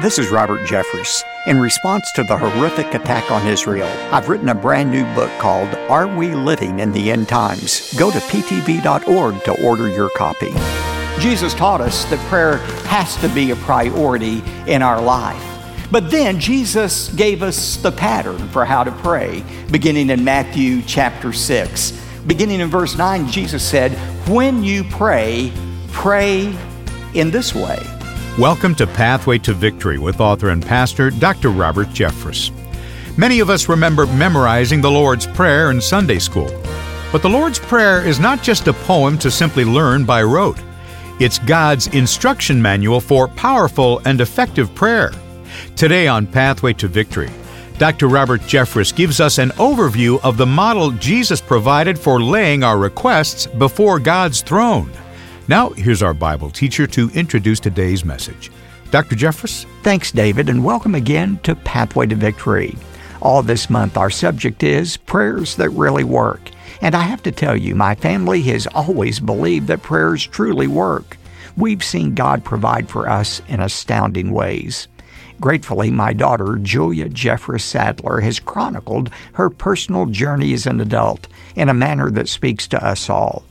This is Robert Jeffress. In response to the horrific attack on Israel, I've written a brand new book called Are We Living in the End Times? Go to ptv.org to order your copy. Jesus taught us that prayer has to be a priority in our life. But then Jesus gave us the pattern for how to pray, beginning in Matthew chapter 6. Beginning in verse 9, Jesus said, When you pray, pray in this way. Welcome to Pathway to Victory with author and pastor Dr. Robert Jeffress. Many of us remember memorizing the Lord's Prayer in Sunday school. But the Lord's Prayer is not just a poem to simply learn by rote. It's God's instruction manual for powerful and effective prayer. Today on Pathway to Victory, Dr. Robert Jeffress gives us an overview of the model Jesus provided for laying our requests before God's throne. Now, here's our Bible teacher to introduce today's message. Dr. Jeffress? Thanks, David, and welcome again to Pathway to Victory. All this month, our subject is prayers that really work. And I have to tell you, my family has always believed that prayers truly work. We've seen God provide for us in astounding ways. Gratefully, my daughter, Julia Jeffress Sadler, has chronicled her personal journey as an adult in a manner that speaks to us all.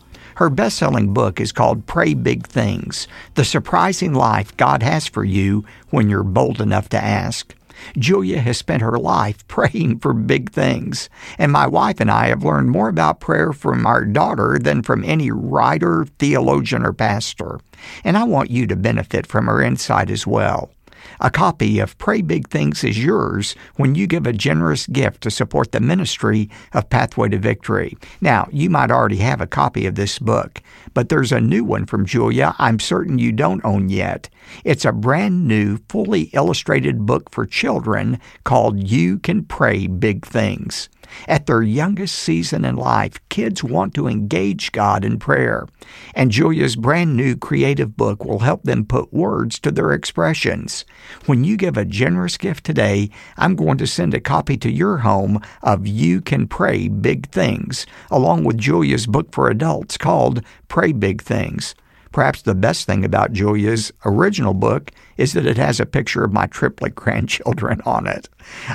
Her best selling book is called Pray Big Things The Surprising Life God Has for You When You're Bold Enough to Ask. Julia has spent her life praying for big things, and my wife and I have learned more about prayer from our daughter than from any writer, theologian, or pastor. And I want you to benefit from her insight as well. A copy of Pray Big Things is yours when you give a generous gift to support the ministry of Pathway to Victory. Now, you might already have a copy of this book, but there's a new one from Julia I'm certain you don't own yet. It's a brand new, fully illustrated book for children called You Can Pray Big Things. At their youngest season in life, kids want to engage God in prayer. And Julia's brand new creative book will help them put words to their expressions. When you give a generous gift today, I'm going to send a copy to your home of You Can Pray Big Things, along with Julia's book for adults called Pray Big Things. Perhaps the best thing about Julia's original book is that it has a picture of my triplet grandchildren on it.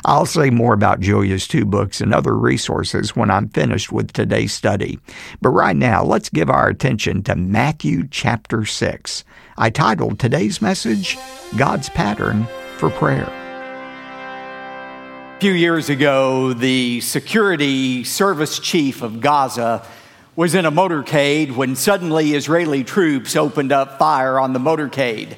I'll say more about Julia's two books and other resources when I'm finished with today's study. But right now, let's give our attention to Matthew chapter 6. I titled today's message, God's Pattern for Prayer. A few years ago, the security service chief of Gaza was in a motorcade when suddenly Israeli troops opened up fire on the motorcade.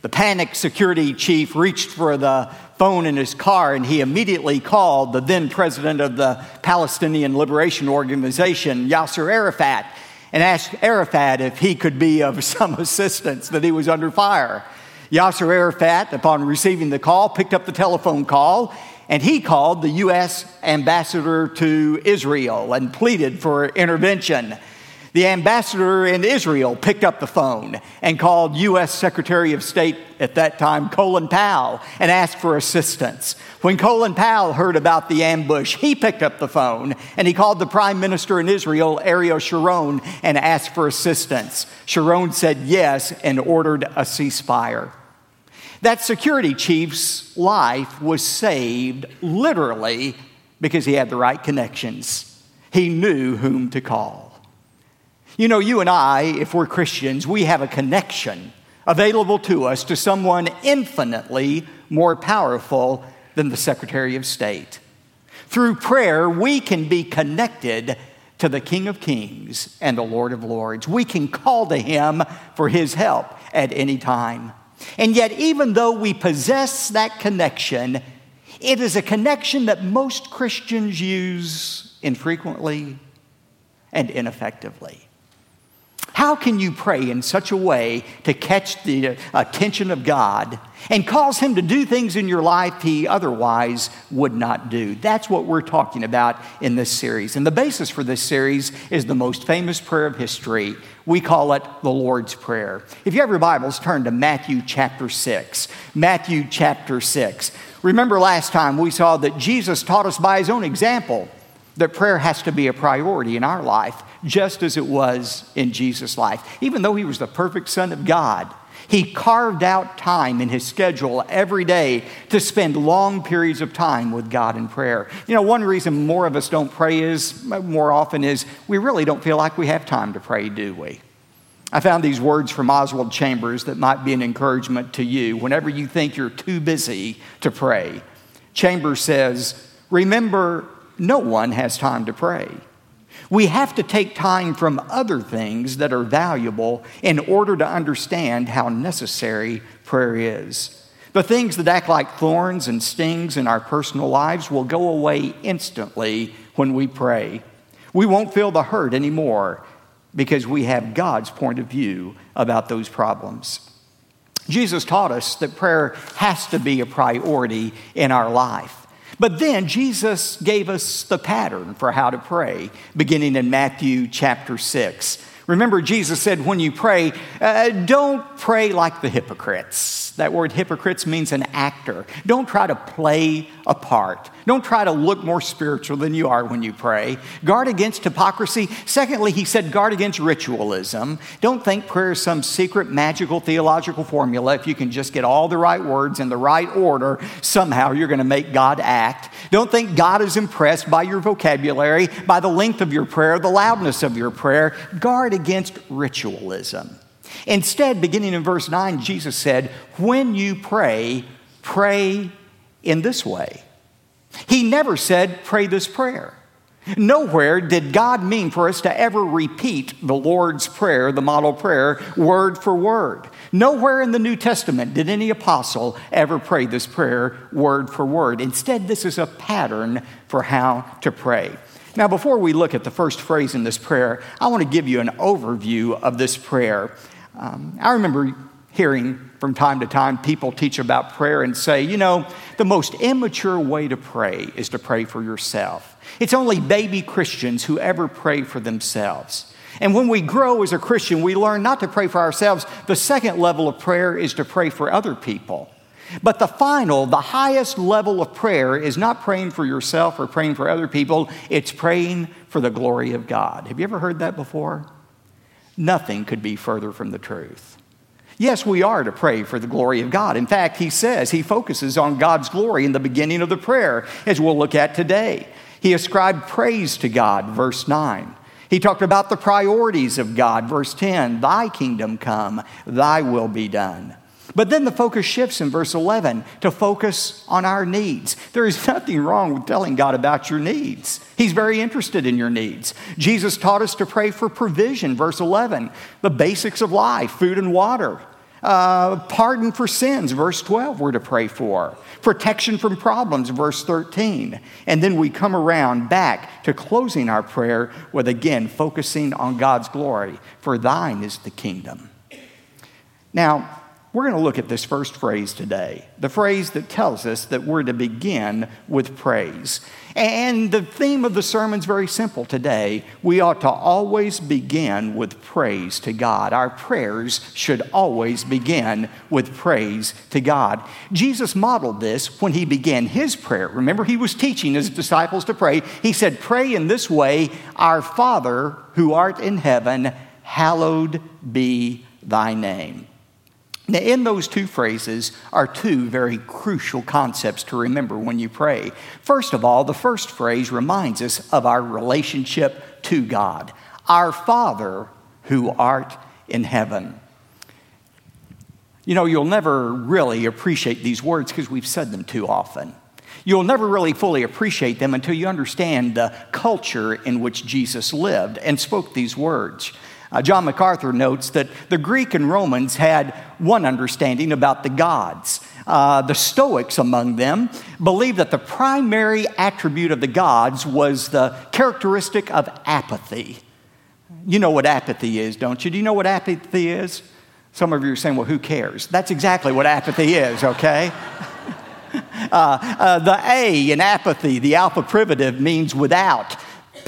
The panicked security chief reached for the phone in his car and he immediately called the then president of the Palestinian Liberation Organization, Yasser Arafat, and asked Arafat if he could be of some assistance, that he was under fire. Yasser Arafat, upon receiving the call, picked up the telephone call and he called the U.S. ambassador to Israel and pleaded for intervention. The ambassador in Israel picked up the phone and called U.S. Secretary of State at that time, Colin Powell, and asked for assistance. When Colin Powell heard about the ambush, he picked up the phone and he called the Prime Minister in Israel, Ariel Sharon, and asked for assistance. Sharon said yes and ordered a ceasefire. That security chief's life was saved literally because he had the right connections. He knew whom to call. You know, you and I, if we're Christians, we have a connection available to us to someone infinitely more powerful than the Secretary of State. Through prayer, we can be connected to the King of Kings and the Lord of Lords. We can call to Him for His help at any time. And yet, even though we possess that connection, it is a connection that most Christians use infrequently and ineffectively. How can you pray in such a way to catch the attention of God and cause Him to do things in your life He otherwise would not do? That's what we're talking about in this series. And the basis for this series is the most famous prayer of history. We call it the Lord's Prayer. If you have your Bibles, turn to Matthew chapter 6. Matthew chapter 6. Remember last time we saw that Jesus taught us by His own example that prayer has to be a priority in our life just as it was in Jesus' life. Even though he was the perfect Son of God, He carved out time in his schedule every day to spend long periods of time with God in prayer. You know, one reason more of us don't pray is more often is we really don't feel like we have time to pray, do we? I found these words from Oswald Chambers that might be an encouragement to you whenever you think you're too busy to pray. Chambers says, Remember, no one has time to pray. We have to take time from other things that are valuable in order to understand how necessary prayer is. The things that act like thorns and stings in our personal lives will go away instantly when we pray. We won't feel the hurt anymore because we have God's point of view about those problems. Jesus taught us that prayer has to be a priority in our life. But then Jesus gave us the pattern for how to pray, beginning in Matthew chapter 6. Remember, Jesus said, when you pray, uh, don't pray like the hypocrites that word hypocrites means an actor. Don't try to play a part. Don't try to look more spiritual than you are when you pray. Guard against hypocrisy. Secondly, he said, guard against ritualism. Don't think prayer is some secret magical theological formula. If you can just get all the right words in the right order, somehow you're going to make God act. Don't think God is impressed by your vocabulary, by the length of your prayer, the loudness of your prayer. Guard against ritualism. Instead, beginning in verse 9, Jesus said, When you pray, pray in this way. He never said, Pray this prayer. Nowhere did God mean for us to ever repeat the Lord's Prayer, the model prayer, word for word. Nowhere in the New Testament did any apostle ever pray this prayer word for word. Instead, this is a pattern for how to pray. Now, before we look at the first phrase in this prayer, I want to give you an overview of this prayer. Um, I remember hearing from time to time people teach about prayer and say, you know, the most immature way to pray is to pray for yourself. It's only baby Christians who ever pray for themselves. And when we grow as a Christian, we learn not to pray for ourselves. The second level of prayer is to pray for other people. But the final, the highest level of prayer is not praying for yourself or praying for other people, it's praying for the glory of God. Have you ever heard that before? Nothing could be further from the truth. Yes, we are to pray for the glory of God. In fact, he says he focuses on God's glory in the beginning of the prayer, as we'll look at today. He ascribed praise to God, verse 9. He talked about the priorities of God, verse 10 Thy kingdom come, thy will be done. But then the focus shifts in verse 11 to focus on our needs. There is nothing wrong with telling God about your needs. He's very interested in your needs. Jesus taught us to pray for provision, verse 11, the basics of life, food and water. Uh, pardon for sins, verse 12, we're to pray for. Protection from problems, verse 13. And then we come around back to closing our prayer with again focusing on God's glory, for thine is the kingdom. Now, we're going to look at this first phrase today, the phrase that tells us that we're to begin with praise. And the theme of the sermon is very simple today. We ought to always begin with praise to God. Our prayers should always begin with praise to God. Jesus modeled this when he began his prayer. Remember, he was teaching his disciples to pray. He said, Pray in this way Our Father who art in heaven, hallowed be thy name. Now, in those two phrases are two very crucial concepts to remember when you pray. First of all, the first phrase reminds us of our relationship to God, our Father who art in heaven. You know, you'll never really appreciate these words because we've said them too often. You'll never really fully appreciate them until you understand the culture in which Jesus lived and spoke these words. Uh, John MacArthur notes that the Greek and Romans had one understanding about the gods. Uh, the Stoics among them believed that the primary attribute of the gods was the characteristic of apathy. You know what apathy is, don't you? Do you know what apathy is? Some of you are saying, well, who cares? That's exactly what apathy is, okay? uh, uh, the A in apathy, the alpha privative, means without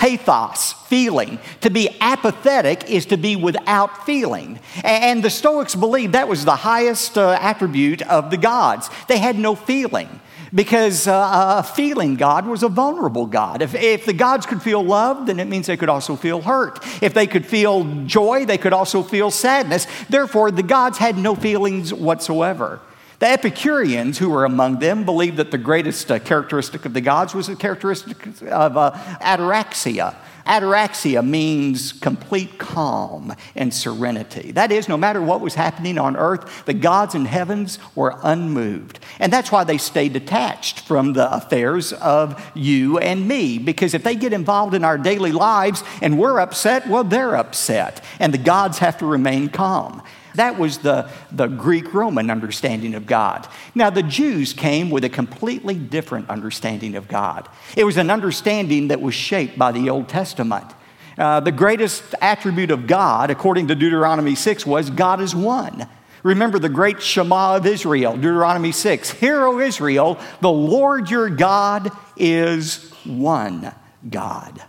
pathos, feeling. To be apathetic is to be without feeling. And the Stoics believed that was the highest uh, attribute of the gods. They had no feeling. because uh, feeling God was a vulnerable God. If, if the gods could feel love, then it means they could also feel hurt. If they could feel joy, they could also feel sadness. Therefore, the gods had no feelings whatsoever. The Epicureans, who were among them, believed that the greatest uh, characteristic of the gods was the characteristic of uh, ataraxia. Ataraxia means complete calm and serenity. That is, no matter what was happening on earth, the gods in heavens were unmoved. And that's why they stay detached from the affairs of you and me, because if they get involved in our daily lives and we're upset, well, they're upset. And the gods have to remain calm. That was the, the Greek Roman understanding of God. Now, the Jews came with a completely different understanding of God. It was an understanding that was shaped by the Old Testament. Uh, the greatest attribute of God, according to Deuteronomy 6, was God is one. Remember the great Shema of Israel, Deuteronomy 6. Hear, O Israel, the Lord your God is one God.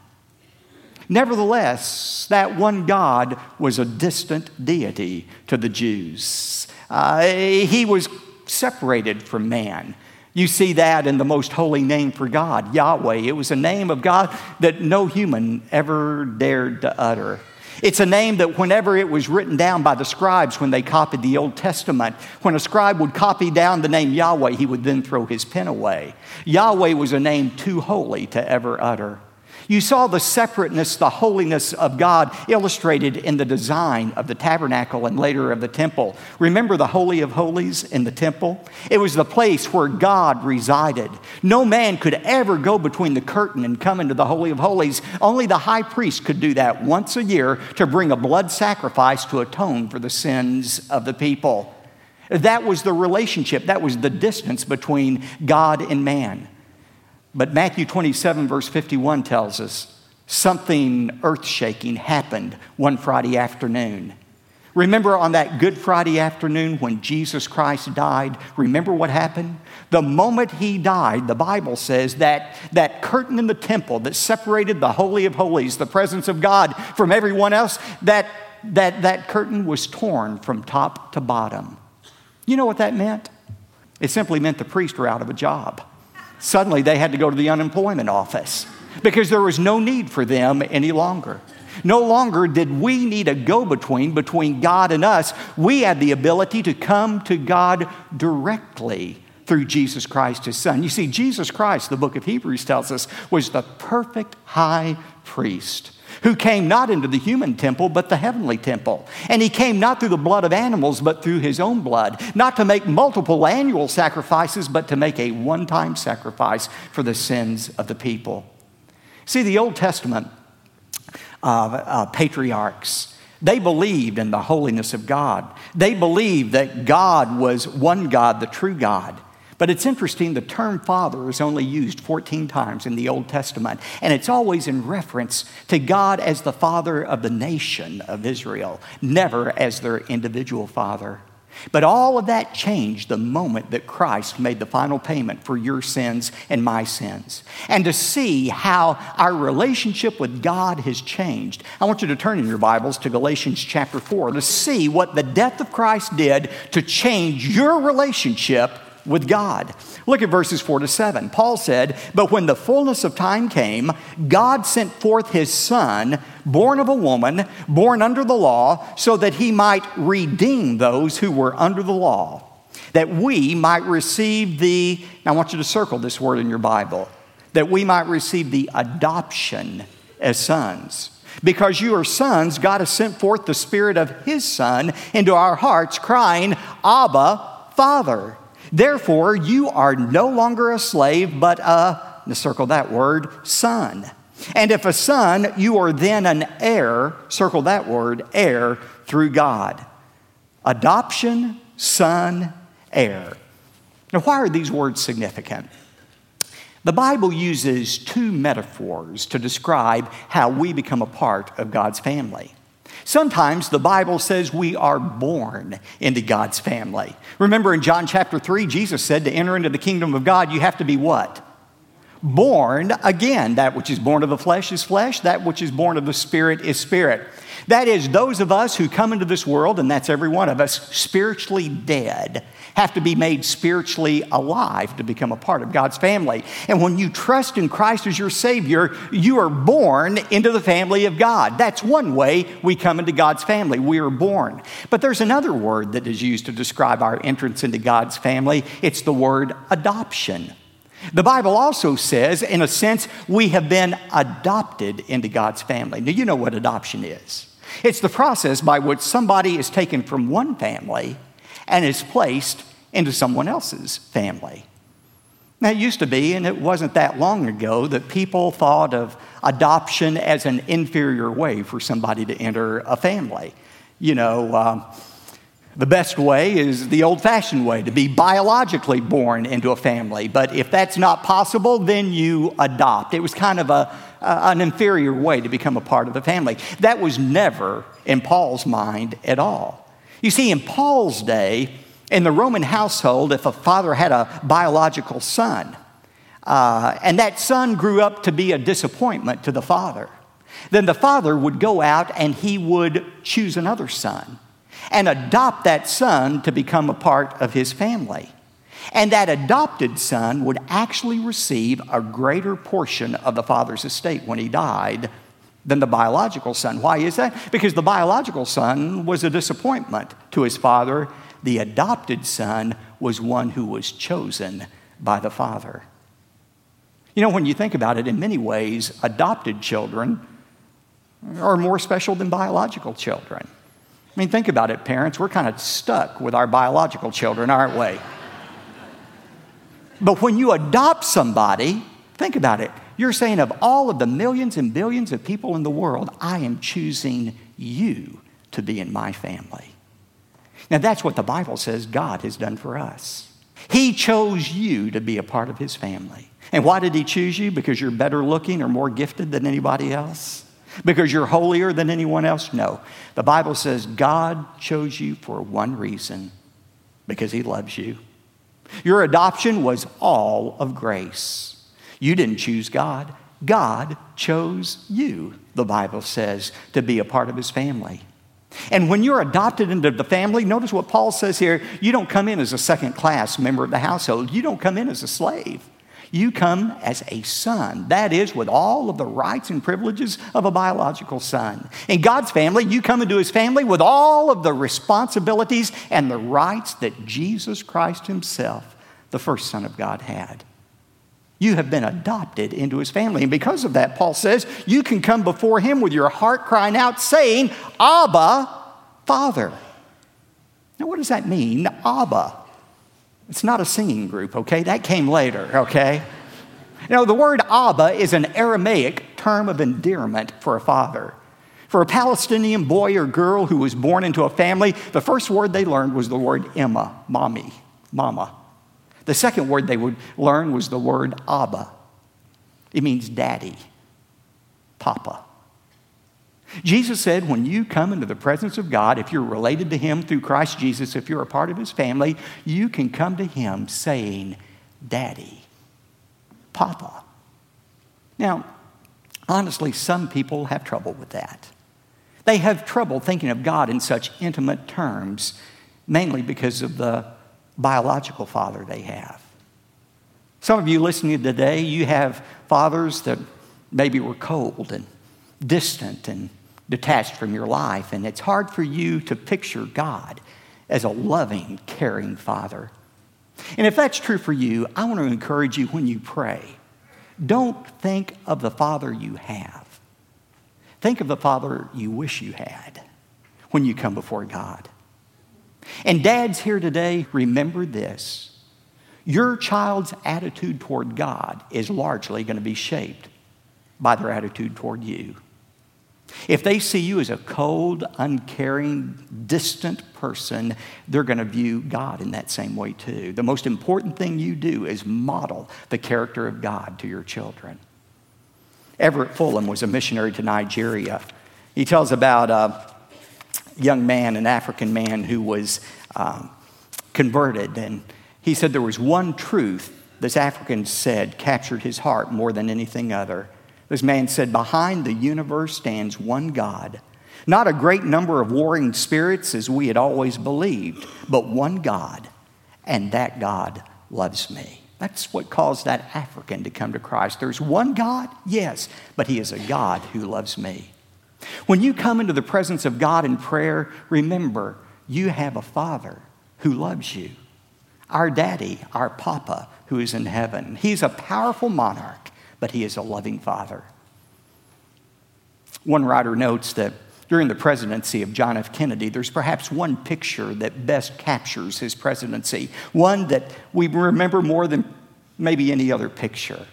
Nevertheless, that one God was a distant deity to the Jews. Uh, he was separated from man. You see that in the most holy name for God, Yahweh. It was a name of God that no human ever dared to utter. It's a name that whenever it was written down by the scribes when they copied the Old Testament, when a scribe would copy down the name Yahweh, he would then throw his pen away. Yahweh was a name too holy to ever utter. You saw the separateness, the holiness of God illustrated in the design of the tabernacle and later of the temple. Remember the Holy of Holies in the temple? It was the place where God resided. No man could ever go between the curtain and come into the Holy of Holies. Only the high priest could do that once a year to bring a blood sacrifice to atone for the sins of the people. That was the relationship, that was the distance between God and man. But Matthew 27, verse 51 tells us something earth shaking happened one Friday afternoon. Remember on that Good Friday afternoon when Jesus Christ died? Remember what happened? The moment he died, the Bible says that that curtain in the temple that separated the Holy of Holies, the presence of God, from everyone else, that, that, that curtain was torn from top to bottom. You know what that meant? It simply meant the priests were out of a job suddenly they had to go to the unemployment office because there was no need for them any longer. No longer did we need a go between between God and us. We had the ability to come to God directly through Jesus Christ, his son. You see, Jesus Christ, the book of Hebrews tells us, was the perfect high priest who came not into the human temple, but the heavenly temple. And he came not through the blood of animals, but through his own blood, not to make multiple annual sacrifices, but to make a one time sacrifice for the sins of the people. See, the Old Testament uh, uh, patriarchs, they believed in the holiness of God. They believed that God was one God, the true God. But it's interesting, the term father is only used 14 times in the Old Testament, and it's always in reference to God as the father of the nation of Israel, never as their individual father. But all of that changed the moment that Christ made the final payment for your sins and my sins. And to see how our relationship with God has changed, I want you to turn in your Bibles to Galatians chapter 4 to see what the death of Christ did to change your relationship with God. Look at verses 4 to 7. Paul said, But when the fullness of time came, God sent forth his Son, born of a woman, born under the law, so that he might redeem those who were under the law, that we might receive the, now I want you to circle this word in your Bible, that we might receive the adoption as sons. Because you are sons, God has sent forth the Spirit of His Son into our hearts, crying, Abba, Father. Therefore, you are no longer a slave, but a, circle that word, son. And if a son, you are then an heir, circle that word, heir through God. Adoption, son, heir. Now, why are these words significant? The Bible uses two metaphors to describe how we become a part of God's family. Sometimes the Bible says we are born into God's family. Remember in John chapter 3, Jesus said to enter into the kingdom of God, you have to be what? born again. That which is born of the flesh is flesh, that which is born of the spirit is spirit. That is, those of us who come into this world, and that's every one of us, spiritually dead, have to be made spiritually alive to become a part of God's family. And when you trust in Christ as your Savior, you are born into the family of God. That's one way we come into God's family. We are born. But there's another word that is used to describe our entrance into God's family it's the word adoption. The Bible also says, in a sense, we have been adopted into God's family. Now, you know what adoption is it's the process by which somebody is taken from one family and is placed into someone else's family. Now, it used to be, and it wasn't that long ago, that people thought of adoption as an inferior way for somebody to enter a family. You know, uh, the best way is the old fashioned way to be biologically born into a family. But if that's not possible, then you adopt. It was kind of a, an inferior way to become a part of the family. That was never in Paul's mind at all. You see, in Paul's day, in the Roman household, if a father had a biological son, uh, and that son grew up to be a disappointment to the father, then the father would go out and he would choose another son and adopt that son to become a part of his family. And that adopted son would actually receive a greater portion of the father's estate when he died than the biological son. Why is that? Because the biological son was a disappointment to his father. The adopted son was one who was chosen by the father. You know, when you think about it, in many ways, adopted children are more special than biological children. I mean, think about it, parents. We're kind of stuck with our biological children, aren't we? But when you adopt somebody, think about it. You're saying, of all of the millions and billions of people in the world, I am choosing you to be in my family. Now, that's what the Bible says God has done for us. He chose you to be a part of His family. And why did He choose you? Because you're better looking or more gifted than anybody else? Because you're holier than anyone else? No. The Bible says God chose you for one reason because He loves you. Your adoption was all of grace. You didn't choose God, God chose you, the Bible says, to be a part of His family. And when you're adopted into the family, notice what Paul says here you don't come in as a second class member of the household, you don't come in as a slave. You come as a son. That is, with all of the rights and privileges of a biological son. In God's family, you come into his family with all of the responsibilities and the rights that Jesus Christ himself, the first Son of God, had. You have been adopted into his family. And because of that, Paul says, you can come before him with your heart crying out, saying, Abba, Father. Now, what does that mean, Abba? It's not a singing group, okay? That came later, okay? You know, the word Abba is an Aramaic term of endearment for a father. For a Palestinian boy or girl who was born into a family, the first word they learned was the word Emma, mommy, mama. The second word they would learn was the word Abba. It means daddy, papa. Jesus said, when you come into the presence of God, if you're related to Him through Christ Jesus, if you're a part of His family, you can come to Him saying, Daddy, Papa. Now, honestly, some people have trouble with that. They have trouble thinking of God in such intimate terms, mainly because of the biological father they have. Some of you listening today, you have fathers that maybe were cold and distant and detached from your life, and it's hard for you to picture God as a loving, caring Father. And if that's true for you, I want to encourage you when you pray, don't think of the Father you have. Think of the Father you wish you had when you come before God. And dads here today, remember this. Your child's attitude toward God is largely going to be shaped by their attitude toward you. If they see you as a cold, uncaring, distant person, they're going to view God in that same way too. The most important thing you do is model the character of God to your children. Everett Fullam was a missionary to Nigeria. He tells about a young man, an African man who was um, converted, and he said there was one truth this African said captured his heart more than anything other. This man said, Behind the universe stands one God, not a great number of warring spirits as we had always believed, but one God, and that God loves me. That's what caused that African to come to Christ. There's one God, yes, but He is a God who loves me. When you come into the presence of God in prayer, remember you have a Father who loves you. Our daddy, our Papa, who is in heaven. He's a powerful monarch, but he is a loving Father. One writer notes that during the presidency of John F. Kennedy, there's perhaps one picture that best captures his presidency, one that we remember more than maybe any other picture.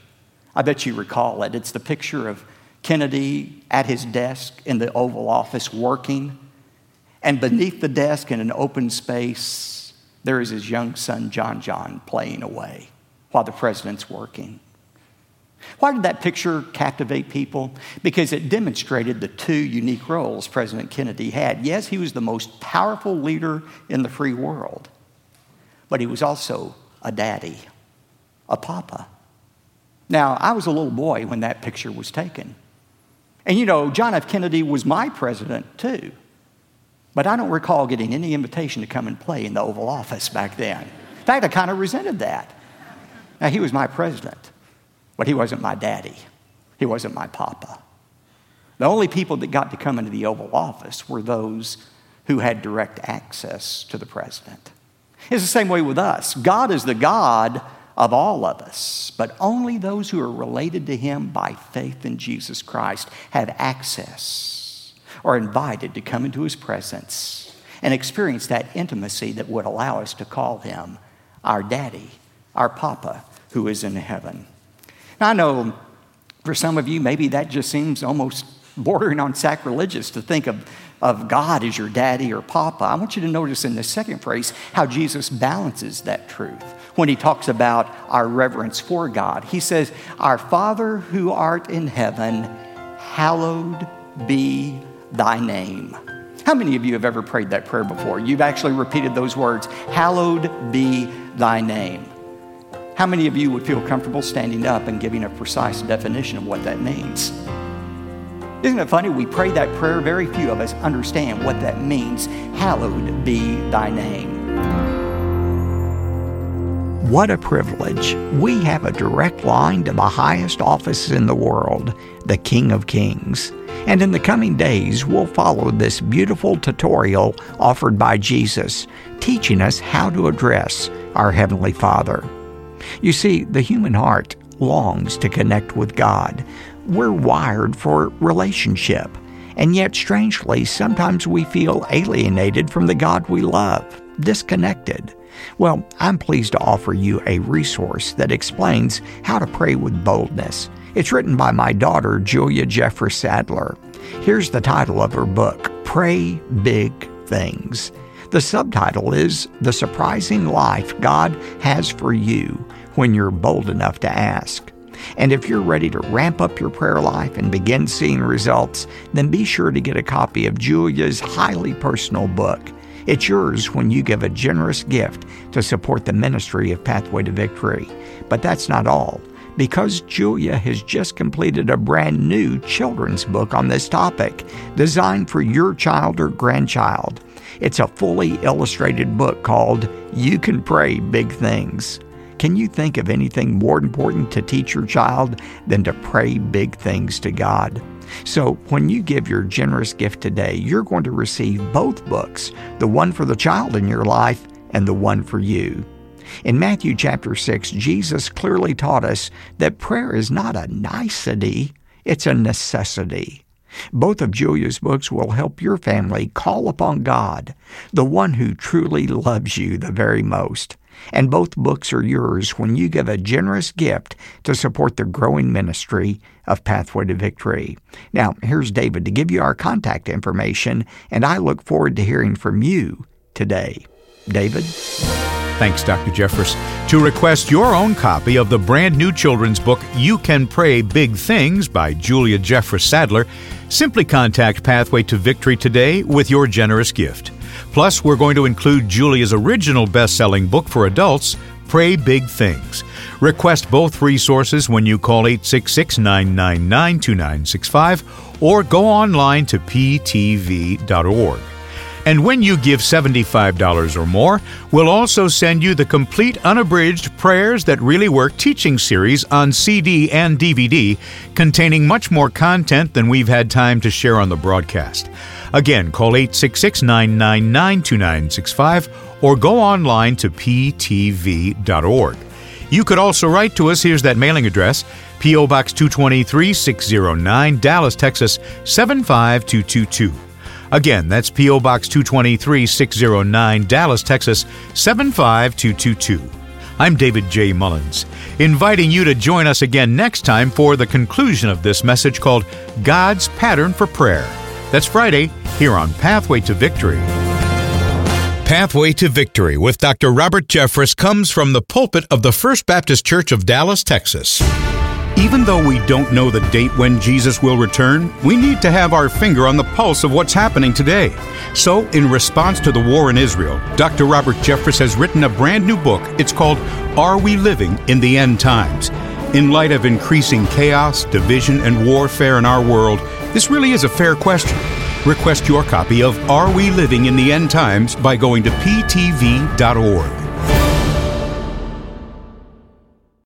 I bet you recall it. It's the picture of Kennedy at his desk in the Oval Office working, and beneath the desk in an open space, there is his young son, John John, playing away while the president's working. Why did that picture captivate people? Because it demonstrated the two unique roles President Kennedy had. Yes, he was the most powerful leader in the free world, but he was also a daddy, a papa. Now, I was a little boy when that picture was taken. And you know, John F. Kennedy was my president too. But I don't recall getting any invitation to come and play in the Oval Office back then. In fact, I kind of resented that. Now, he was my president. But he wasn't my daddy, he wasn't my papa. The only people that got to come into the Oval Office were those who had direct access to the president. It's the same way with us. God is the God of all of us, but only those who are related to him by faith in Jesus Christ have access or invited to come into his presence and experience that intimacy that would allow us to call him our daddy, our papa who is in heaven. Now, I know for some of you, maybe that just seems almost bordering on sacrilegious to think of, of God as your daddy or papa. I want you to notice in the second phrase how Jesus balances that truth when he talks about our reverence for God. He says, Our Father who art in heaven, hallowed be thy name. How many of you have ever prayed that prayer before? You've actually repeated those words, hallowed be thy name. How many of you would feel comfortable standing up and giving a precise definition of what that means? Isn't it funny? We pray that prayer, very few of us understand what that means. Hallowed be thy name. What a privilege. We have a direct line to the highest office in the world, the King of Kings. And in the coming days, we'll follow this beautiful tutorial offered by Jesus, teaching us how to address our Heavenly Father. You see, the human heart longs to connect with God. We're wired for relationship. And yet, strangely, sometimes we feel alienated from the God we love, disconnected. Well, I'm pleased to offer you a resource that explains how to pray with boldness. It's written by my daughter, Julia Jeffress Sadler. Here's the title of her book Pray Big Things. The subtitle is The Surprising Life God Has for You when you're bold enough to ask. And if you're ready to ramp up your prayer life and begin seeing results, then be sure to get a copy of Julia's highly personal book. It's yours when you give a generous gift to support the ministry of Pathway to Victory. But that's not all. Because Julia has just completed a brand new children's book on this topic, designed for your child or grandchild. It's a fully illustrated book called You Can Pray Big Things. Can you think of anything more important to teach your child than to pray big things to God? So, when you give your generous gift today, you're going to receive both books the one for the child in your life and the one for you. In Matthew chapter 6, Jesus clearly taught us that prayer is not a nicety, it's a necessity. Both of Julia's books will help your family call upon God, the one who truly loves you the very most. And both books are yours when you give a generous gift to support the growing ministry of Pathway to Victory. Now, here's David to give you our contact information, and I look forward to hearing from you today. David? Thanks, Dr. Jeffress. To request your own copy of the brand new children's book, You Can Pray Big Things by Julia Jeffress Sadler, simply contact Pathway to Victory today with your generous gift. Plus, we're going to include Julia's original best selling book for adults, Pray Big Things. Request both resources when you call 866 999 2965 or go online to ptv.org. And when you give $75 or more, we'll also send you the complete unabridged Prayers That Really Work teaching series on CD and DVD, containing much more content than we've had time to share on the broadcast. Again, call 866 999 2965 or go online to ptv.org. You could also write to us. Here's that mailing address P.O. Box 223 609, Dallas, Texas 75222. Again, that's P.O. Box 223 609, Dallas, Texas 75222. I'm David J. Mullins, inviting you to join us again next time for the conclusion of this message called God's Pattern for Prayer. That's Friday here on Pathway to Victory. Pathway to Victory with Dr. Robert Jeffress comes from the pulpit of the First Baptist Church of Dallas, Texas. Even though we don't know the date when Jesus will return, we need to have our finger on the pulse of what's happening today. So, in response to the war in Israel, Dr. Robert Jeffress has written a brand new book. It's called Are We Living in the End Times? In light of increasing chaos, division, and warfare in our world, this really is a fair question. Request your copy of Are We Living in the End Times by going to ptv.org.